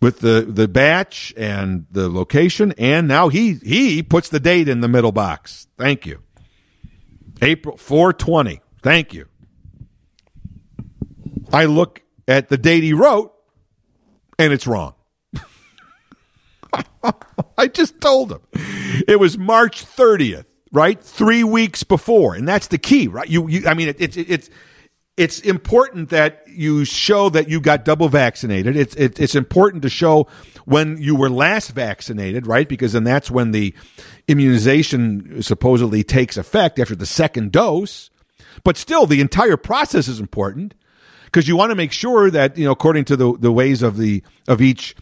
with the, the batch and the location, and now he he puts the date in the middle box. Thank you. April 420. Thank you. I look at the date he wrote, and it's wrong. I just told him it was March 30th, right? Three weeks before, and that's the key, right? You, you I mean, it's it, it's it's important that you show that you got double vaccinated. It's it, it's important to show when you were last vaccinated, right? Because then that's when the immunization supposedly takes effect after the second dose. But still, the entire process is important because you want to make sure that you know according to the the ways of the of each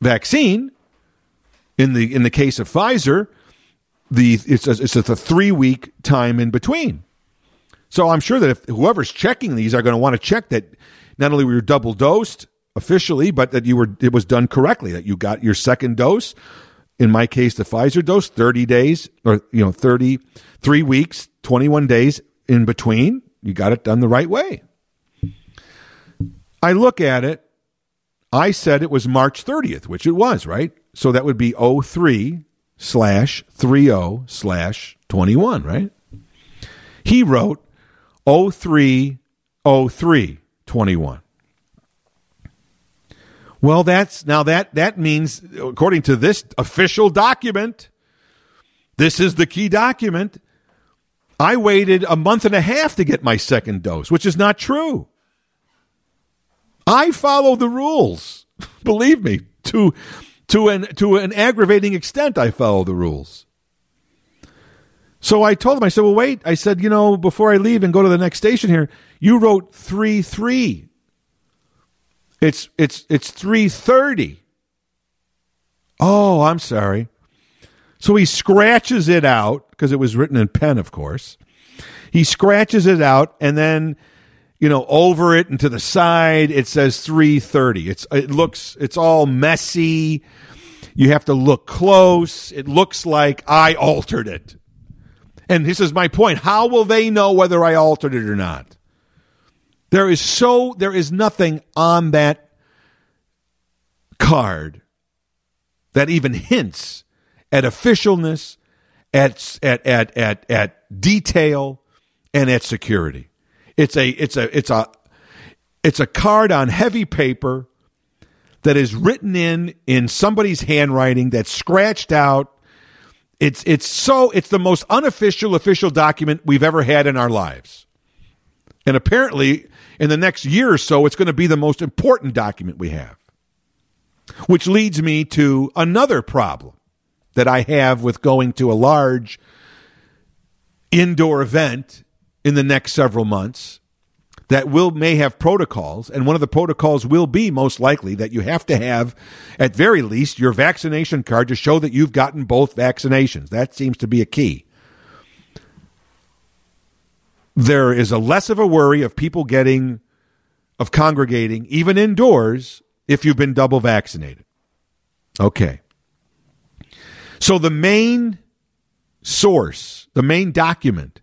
vaccine in the in the case of Pfizer the it's a, it's a three week time in between so I'm sure that if whoever's checking these are going to want to check that not only were you double dosed officially but that you were it was done correctly that you got your second dose in my case the Pfizer dose 30 days or you know 30 3 weeks 21 days in between you got it done the right way I look at it. I said it was March 30th, which it was, right? So that would be 03 slash 30 slash 21, right? He wrote 03 03 21. Well, that's now that that means according to this official document, this is the key document. I waited a month and a half to get my second dose, which is not true. I follow the rules. Believe me, to to an to an aggravating extent, I follow the rules. So I told him, I said, "Well, wait." I said, "You know, before I leave and go to the next station here, you wrote three three. It's it's it's 3:30. Oh, I'm sorry. So he scratches it out because it was written in pen, of course. He scratches it out and then you know over it and to the side it says 330. It's it looks it's all messy. You have to look close. It looks like I altered it. And this is my point. How will they know whether I altered it or not? There is so there is nothing on that card that even hints at officialness, at at at at at detail, and at security. It's a it's a it's a it's a card on heavy paper that is written in in somebody's handwriting that's scratched out it's it's so it's the most unofficial official document we've ever had in our lives. And apparently in the next year or so it's going to be the most important document we have. Which leads me to another problem that I have with going to a large indoor event in the next several months that will may have protocols and one of the protocols will be most likely that you have to have at very least your vaccination card to show that you've gotten both vaccinations. That seems to be a key. There is a less of a worry of people getting of congregating even indoors if you've been double vaccinated. Okay. So the main source the main document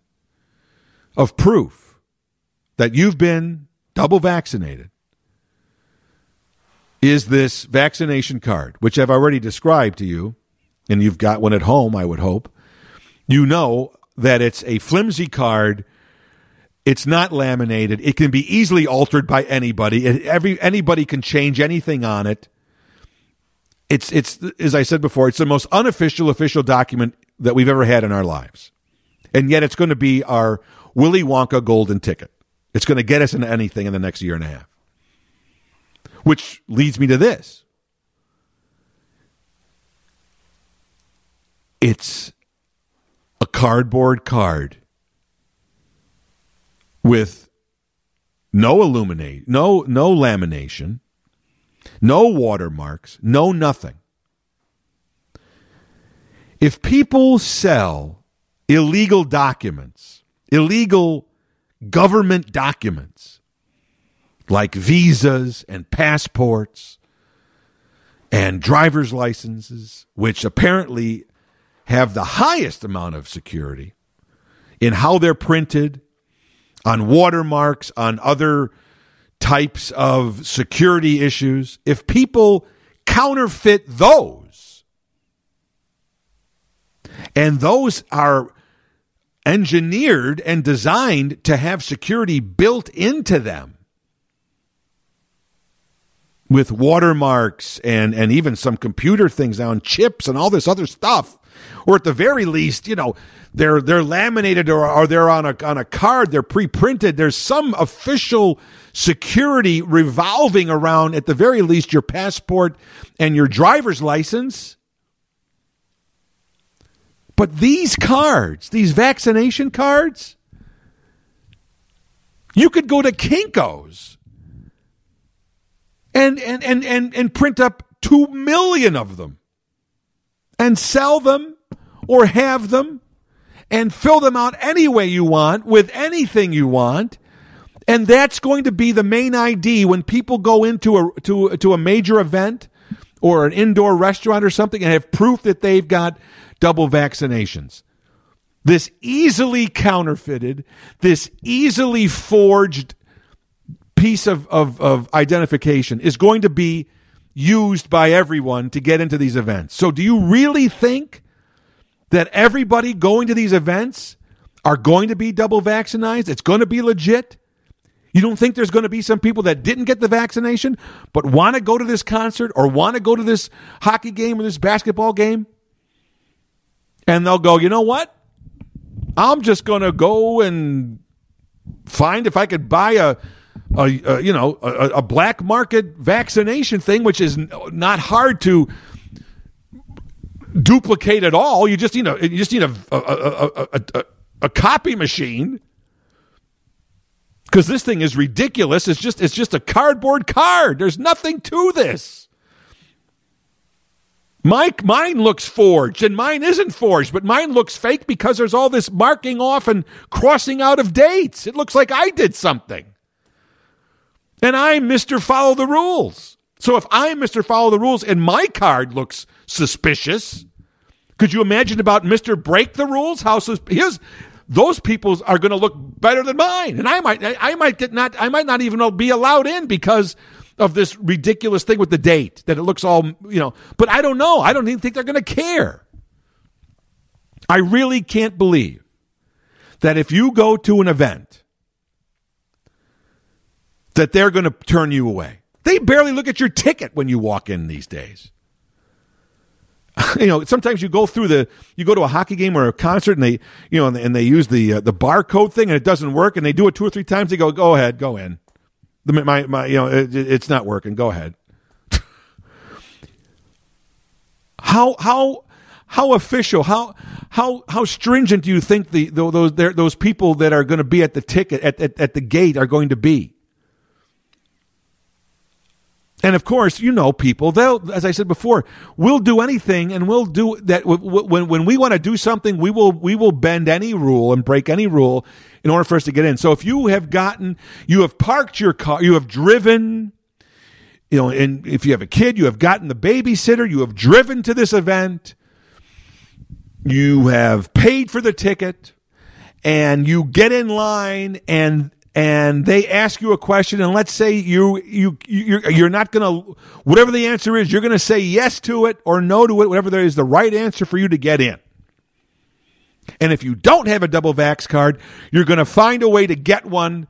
of proof that you've been double vaccinated is this vaccination card, which I've already described to you, and you've got one at home, I would hope. You know that it's a flimsy card. It's not laminated. It can be easily altered by anybody. Every anybody can change anything on it. It's it's as I said before, it's the most unofficial official document that we've ever had in our lives. And yet it's going to be our Willy Wonka golden ticket. It's going to get us into anything in the next year and a half. Which leads me to this. It's a cardboard card with no illuminate, no no lamination, no watermarks, no nothing. If people sell illegal documents, illegal government documents like visas and passports and driver's licenses, which apparently have the highest amount of security in how they're printed, on watermarks, on other types of security issues. If people counterfeit those, and those are engineered and designed to have security built into them with watermarks and, and even some computer things on chips and all this other stuff. Or at the very least, you know, they're they're laminated or, or they're on a on a card, they're pre-printed. There's some official security revolving around at the very least your passport and your driver's license. But these cards, these vaccination cards, you could go to Kinko's and, and, and, and, and print up 2 million of them and sell them or have them and fill them out any way you want with anything you want. And that's going to be the main ID when people go into a, to, to a major event or an indoor restaurant or something and have proof that they've got double vaccinations. This easily counterfeited, this easily forged piece of, of, of identification is going to be used by everyone to get into these events. So, do you really think that everybody going to these events are going to be double vaccinated? It's going to be legit? You don't think there's going to be some people that didn't get the vaccination but want to go to this concert or want to go to this hockey game or this basketball game? And they'll go, you know what? I'm just going to go and find if I could buy a, a, a you know, a, a, black market vaccination thing, which is not hard to duplicate at all. You just need a, you just need a, a, a, copy machine. because this thing is ridiculous. It's just it's just a cardboard card. There's nothing to this. Mike, mine looks forged, and mine isn't forged, but mine looks fake because there's all this marking off and crossing out of dates. It looks like I did something. And I'm Mr. Follow the Rules. So if I'm Mr. Follow the Rules and my card looks suspicious, could you imagine about Mr. Break the Rules? How his those people are going to look better than mine, and I might I might get not I might not even be allowed in because of this ridiculous thing with the date that it looks all, you know, but I don't know. I don't even think they're going to care. I really can't believe that if you go to an event that they're going to turn you away. They barely look at your ticket when you walk in these days. you know, sometimes you go through the, you go to a hockey game or a concert and they, you know, and they, and they use the uh, the barcode thing and it doesn't work and they do it two or three times. They go, go ahead, go in. The, my, my, you know, it, it's not working. Go ahead. how, how, how official, how, how, how stringent do you think the, those, those people that are going to be at the ticket, at, at, at the gate are going to be? And of course, you know people, they'll, as I said before, we'll do anything and we'll do that. When, when we want to do something, we will, we will bend any rule and break any rule in order for us to get in. So if you have gotten, you have parked your car, you have driven, you know, and if you have a kid, you have gotten the babysitter, you have driven to this event, you have paid for the ticket, and you get in line and and they ask you a question and let's say you you you're, you're not going to whatever the answer is you're going to say yes to it or no to it whatever there is the right answer for you to get in and if you don't have a double vax card, you're going to find a way to get one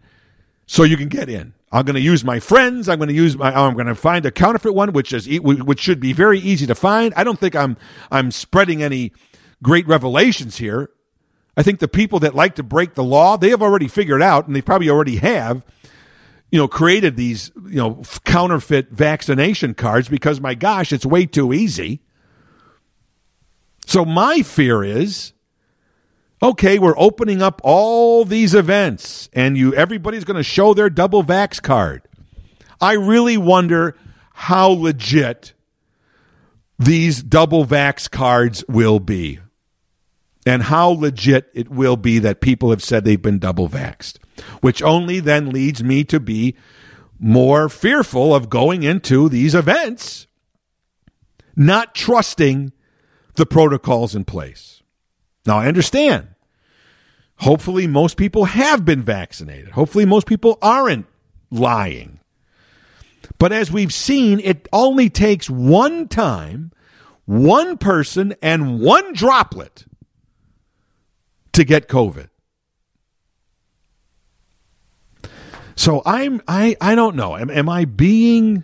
so you can get in. I'm going to use my friends. I'm going to use my. I'm going to find a counterfeit one, which is which should be very easy to find. I don't think I'm I'm spreading any great revelations here. I think the people that like to break the law, they have already figured out, and they probably already have, you know, created these you know counterfeit vaccination cards because my gosh, it's way too easy. So my fear is okay, we're opening up all these events and you everybody's going to show their double vax card. I really wonder how legit these double vax cards will be and how legit it will be that people have said they've been double vaxed, which only then leads me to be more fearful of going into these events, not trusting the protocols in place. Now, I understand Hopefully, most people have been vaccinated. Hopefully, most people aren't lying. But as we've seen, it only takes one time, one person, and one droplet to get COVID. So I'm I I don't know. Am, am I being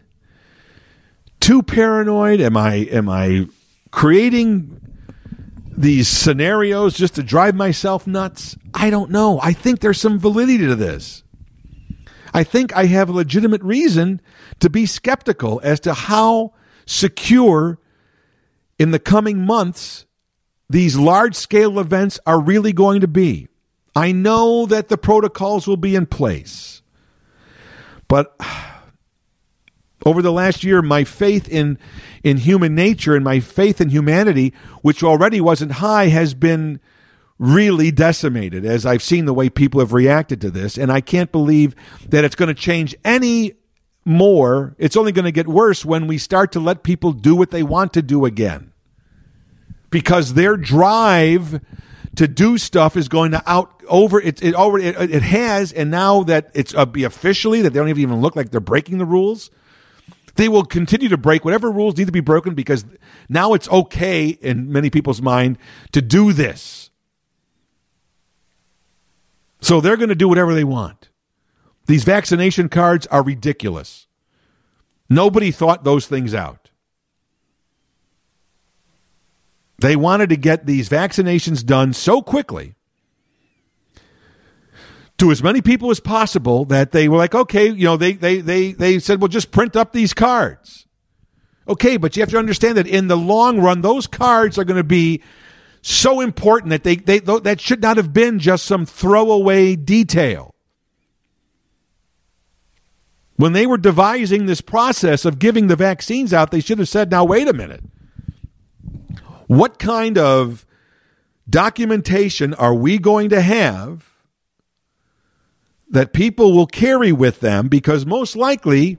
too paranoid? Am I am I creating these scenarios just to drive myself nuts? I don't know. I think there's some validity to this. I think I have a legitimate reason to be skeptical as to how secure in the coming months these large scale events are really going to be. I know that the protocols will be in place, but over the last year, my faith in, in human nature and my faith in humanity, which already wasn't high, has been really decimated as I've seen the way people have reacted to this. And I can't believe that it's going to change any more. It's only going to get worse when we start to let people do what they want to do again. Because their drive to do stuff is going to out over it. It already it, it has, and now that it's uh, be officially that they don't even look like they're breaking the rules they will continue to break whatever rules need to be broken because now it's okay in many people's mind to do this. So they're going to do whatever they want. These vaccination cards are ridiculous. Nobody thought those things out. They wanted to get these vaccinations done so quickly to as many people as possible that they were like, okay, you know, they, they, they, they said, well, just print up these cards. Okay, but you have to understand that in the long run, those cards are going to be so important that they, they, that should not have been just some throwaway detail. When they were devising this process of giving the vaccines out, they should have said, now, wait a minute. What kind of documentation are we going to have that people will carry with them? Because most likely,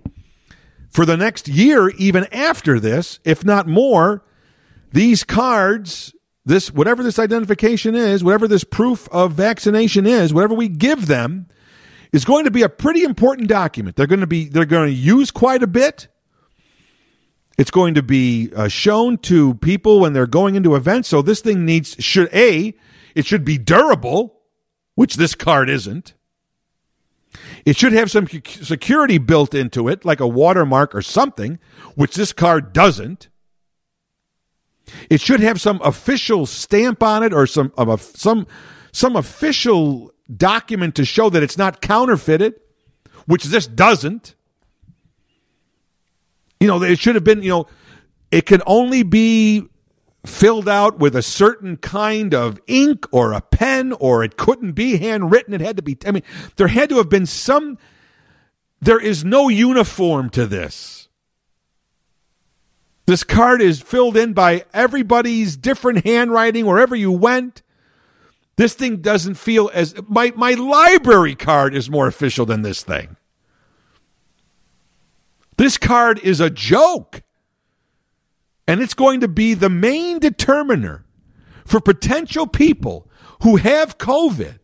for the next year, even after this, if not more, these cards, this whatever this identification is, whatever this proof of vaccination is, whatever we give them, is going to be a pretty important document. They're going to be they're going to use quite a bit. It's going to be uh, shown to people when they're going into events. So this thing needs should a it should be durable, which this card isn't. It should have some security built into it, like a watermark or something, which this card doesn't. It should have some official stamp on it or some of a, some some official document to show that it's not counterfeited, which this doesn't. You know, it should have been, you know, it can only be filled out with a certain kind of ink or a pen, or it couldn't be handwritten. It had to be, I mean, there had to have been some, there is no uniform to this. This card is filled in by everybody's different handwriting wherever you went. This thing doesn't feel as my my library card is more official than this thing. This card is a joke. And it's going to be the main determiner for potential people who have COVID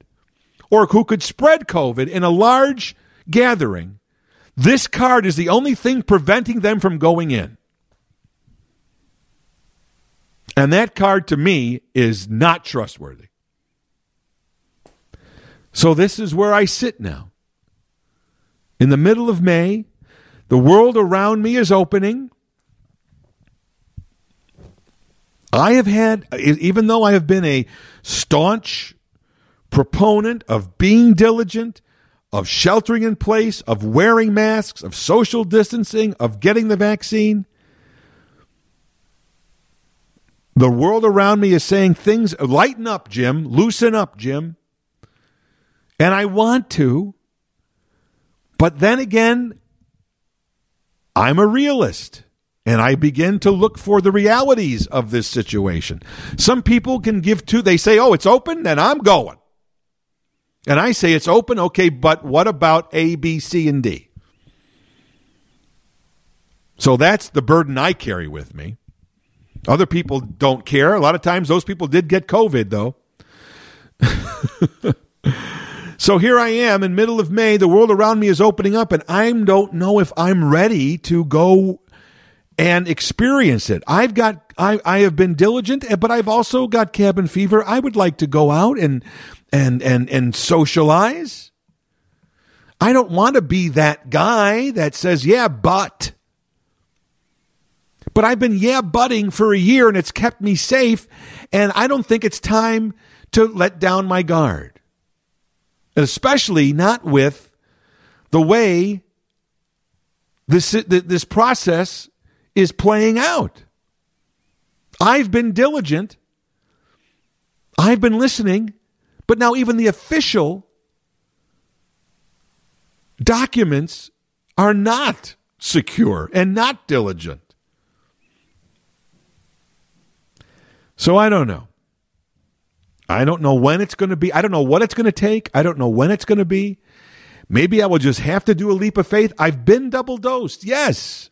or who could spread COVID in a large gathering. This card is the only thing preventing them from going in. And that card to me is not trustworthy. So this is where I sit now. In the middle of May, the world around me is opening. I have had, even though I have been a staunch proponent of being diligent, of sheltering in place, of wearing masks, of social distancing, of getting the vaccine, the world around me is saying things, lighten up, Jim, loosen up, Jim. And I want to. But then again, I'm a realist and I begin to look for the realities of this situation. Some people can give to, they say, oh, it's open, then I'm going. And I say it's open, okay, but what about A, B, C, and D? So that's the burden I carry with me. Other people don't care. A lot of times those people did get COVID, though. So here I am in middle of May. The world around me is opening up, and I don't know if I'm ready to go and experience it. I've got I, I have been diligent, but I've also got cabin fever. I would like to go out and and and and socialize. I don't want to be that guy that says, "Yeah, but." But I've been yeah butting for a year and it's kept me safe, and I don't think it's time to let down my guard especially not with the way this, this process is playing out. I've been diligent. I've been listening, but now even the official documents are not secure and not diligent. So I don't know. I don't know when it's going to be. I don't know what it's going to take. I don't know when it's going to be. Maybe I will just have to do a leap of faith. I've been double dosed. Yes.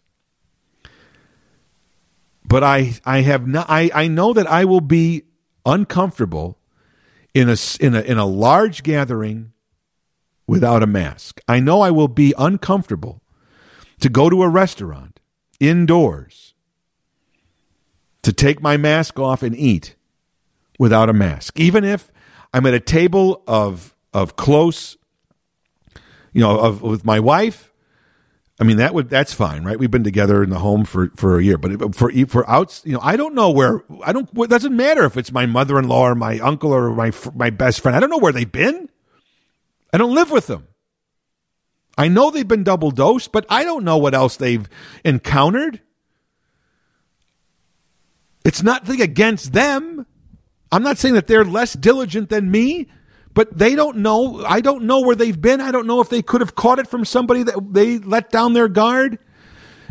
But I I have not I, I know that I will be uncomfortable in a in a in a large gathering without a mask. I know I will be uncomfortable to go to a restaurant indoors to take my mask off and eat without a mask. Even if I'm at a table of of close, you know, of with my wife. I mean that would that's fine, right? We've been together in the home for for a year, but for for outs, you know, I don't know where I don't. It doesn't matter if it's my mother in law or my uncle or my my best friend. I don't know where they've been. I don't live with them. I know they've been double dosed, but I don't know what else they've encountered. It's nothing against them. I'm not saying that they're less diligent than me, but they don't know. I don't know where they've been. I don't know if they could have caught it from somebody that they let down their guard.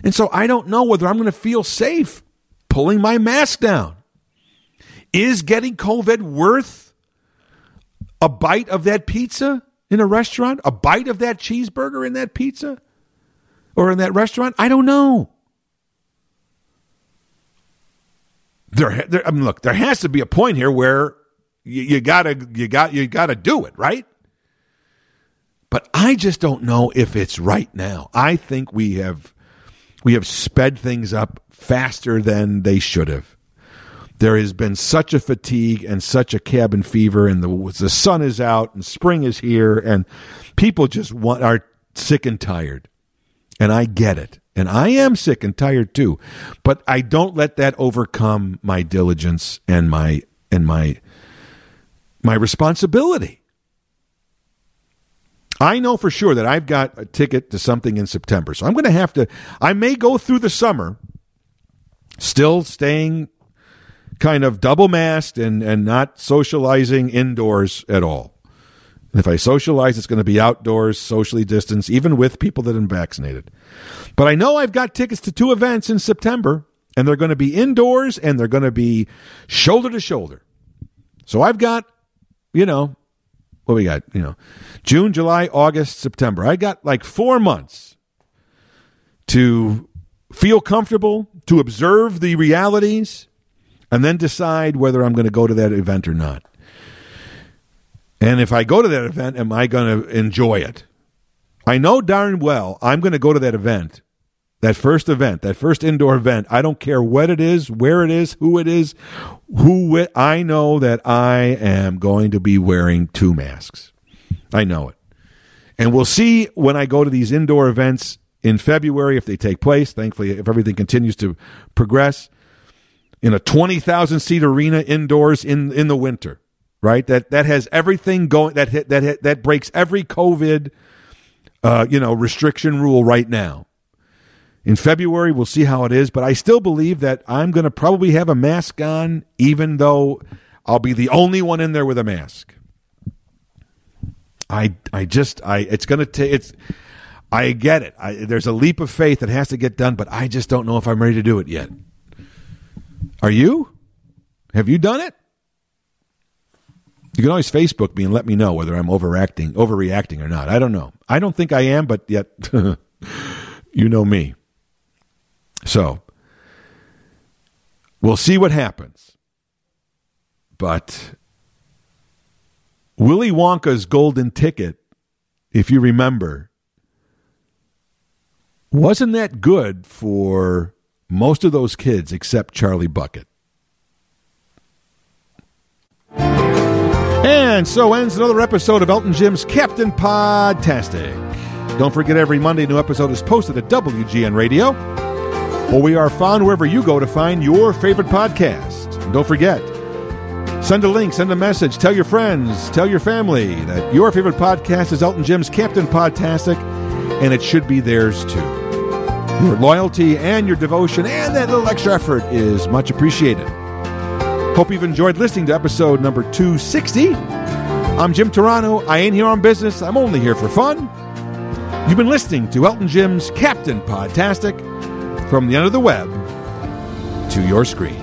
And so I don't know whether I'm going to feel safe pulling my mask down. Is getting COVID worth a bite of that pizza in a restaurant? A bite of that cheeseburger in that pizza? Or in that restaurant? I don't know. There, there I mean, look, there has to be a point here where you, you gotta you got you gotta do it, right? But I just don't know if it's right now. I think we have we have sped things up faster than they should have. There has been such a fatigue and such a cabin fever, and the the sun is out and spring is here, and people just want are sick and tired. And I get it. And I am sick and tired too. But I don't let that overcome my diligence and my and my my responsibility. I know for sure that I've got a ticket to something in September. So I'm going to have to, I may go through the summer still staying kind of double masked and, and not socializing indoors at all. And if I socialize, it's going to be outdoors, socially distanced, even with people that are vaccinated. But I know I've got tickets to two events in September, and they're going to be indoors and they're going to be shoulder to shoulder. So I've got you know, what we got? You know, June, July, August, September. I got like four months to feel comfortable, to observe the realities, and then decide whether I'm going to go to that event or not. And if I go to that event, am I going to enjoy it? I know darn well I'm going to go to that event that first event, that first indoor event, I don't care what it is, where it is, who it is, who it, I know that I am going to be wearing two masks. I know it. And we'll see when I go to these indoor events in February if they take place. Thankfully, if everything continues to progress in a 20,000 seat arena indoors in, in the winter, right? That, that has everything going, that, that, that breaks every COVID, uh, you know, restriction rule right now in February, we'll see how it is, but I still believe that I'm going to probably have a mask on, even though I'll be the only one in there with a mask. I, I just, I, it's going to take, it's, I get it. I, there's a leap of faith that has to get done, but I just don't know if I'm ready to do it yet. Are you? Have you done it? You can always Facebook me and let me know whether I'm overacting, overreacting or not. I don't know. I don't think I am, but yet, you know me. So we'll see what happens. But Willy Wonka's golden ticket, if you remember, wasn't that good for most of those kids except Charlie Bucket. And so ends another episode of Elton Jim's Captain Podtastic. Don't forget every Monday new episode is posted at WGN Radio. We are found wherever you go to find your favorite podcast. And don't forget, send a link, send a message, tell your friends, tell your family that your favorite podcast is Elton Jim's Captain Podtastic, and it should be theirs too. Your loyalty and your devotion and that little extra effort is much appreciated. Hope you've enjoyed listening to episode number 260. I'm Jim Turano. I ain't here on business. I'm only here for fun. You've been listening to Elton Jim's Captain Podtastic from the end of the web to your screen.